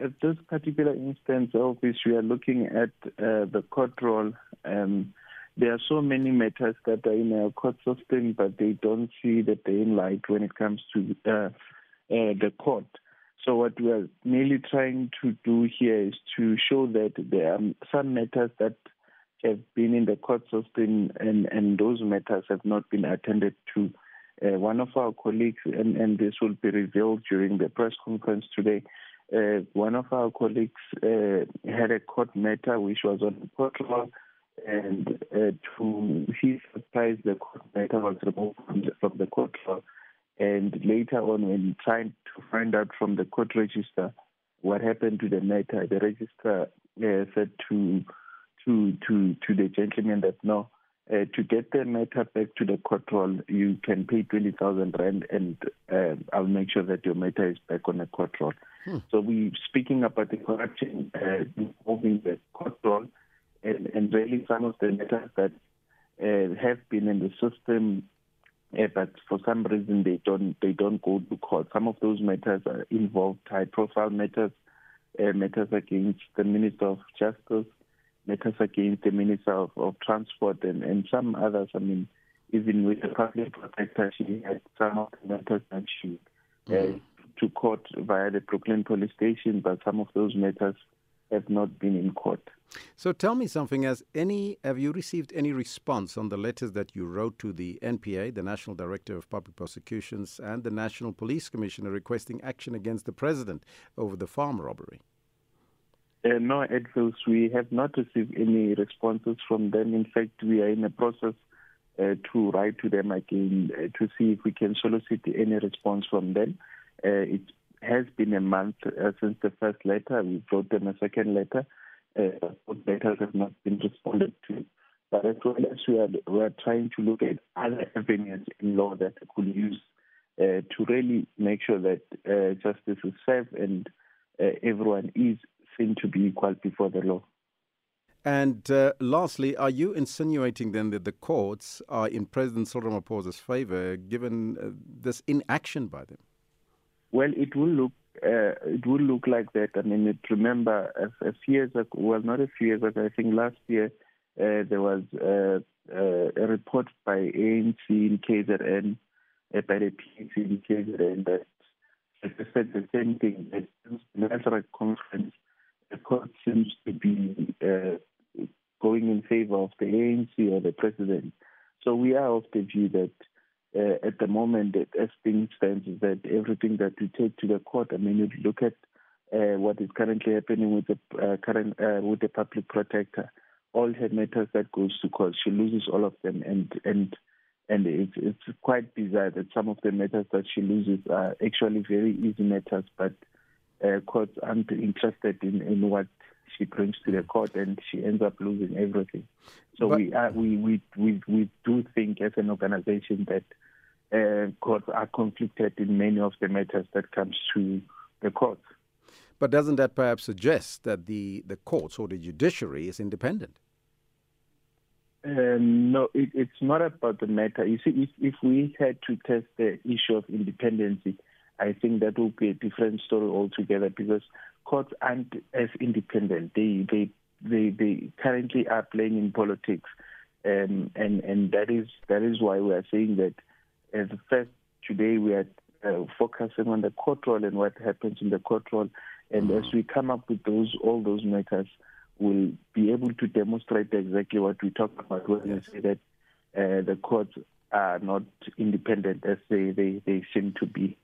at this particular instance of which we are looking at uh, the court roll, um, there are so many matters that are in our court system, but they don't see the day in light when it comes to uh, uh, the court. So what we are merely trying to do here is to show that there are some matters that have been in the court system and, and those matters have not been attended to. Uh, one of our colleagues, and, and, this will be revealed during the press conference today, uh, one of our colleagues uh, had a court matter which was on the court roll, and uh, to his surprise, the court matter was removed from the, from the court roll. And later on, when trying to find out from the court registrar what happened to the matter, the register uh, said to to to to the gentleman that no, uh, to get the matter back to the court roll, you can pay twenty thousand rand, and uh, I'll make sure that your matter is back on the court roll. Hmm. So we're speaking about the corruption uh, involving the court roll, and, and really some of the matters that uh, have been in the system. Uh, but for some reason they don't they don't go to court. Some of those matters are involved high profile matters, uh, matters against the Minister of Justice, matters against the Minister of, of Transport and, and some others. I mean, even with the public protector, she had some of the matters that she uh, mm-hmm. to court via the Brooklyn police station, but some of those matters have not been in court. So tell me something. Has any have you received any response on the letters that you wrote to the NPA, the National Director of Public Prosecutions, and the National Police Commissioner requesting action against the president over the farm robbery? Uh, no, Edvilles, we have not received any responses from them. In fact, we are in a process uh, to write to them again uh, to see if we can solicit any response from them. Uh, it has been a month uh, since the first letter. We wrote them a second letter. Uh, both letters have not been responded to. But as well as we are, we are trying to look at other avenues in law that we could use to really make sure that justice is served and everyone is seen to be equal before the law. And uh, lastly, are you insinuating then that the courts are in President Cyril Ramaphosa's favor given uh, this inaction by them? Well, it will look uh, it will look like that. I mean, it, remember a, a few years ago, well, not a few years ago, I think last year uh, there was uh, uh, a report by ANC in KZN, by the PNC in KZN that said the same thing. That the Conference court seems to be uh, going in favor of the ANC or the president. So we are of the view that uh, at the moment, as things stand, is that everything that we take to the court. I mean, you look at uh, what is currently happening with the uh, current uh, with the public protector. All her matters that goes to court, she loses all of them, and and and it's it's quite bizarre that some of the matters that she loses are actually very easy matters, but uh, courts aren't interested in, in what she brings to the court, and she ends up losing everything. So but, we, are, we, we we we do think as an organization that uh, courts are conflicted in many of the matters that comes to the courts. But doesn't that perhaps suggest that the, the courts or the judiciary is independent? Um, no, it, it's not about the matter. You see, if, if we had to test the issue of independency, I think that will be a different story altogether because courts aren't as independent. They they they, they currently are playing in politics, um, and and that is that is why we are saying that as first today we are uh, focusing on the court roll and what happens in the court roll, and as we come up with those all those matters, we'll be able to demonstrate exactly what we talk about when yes. we say that uh, the courts are not independent as they, they, they seem to be.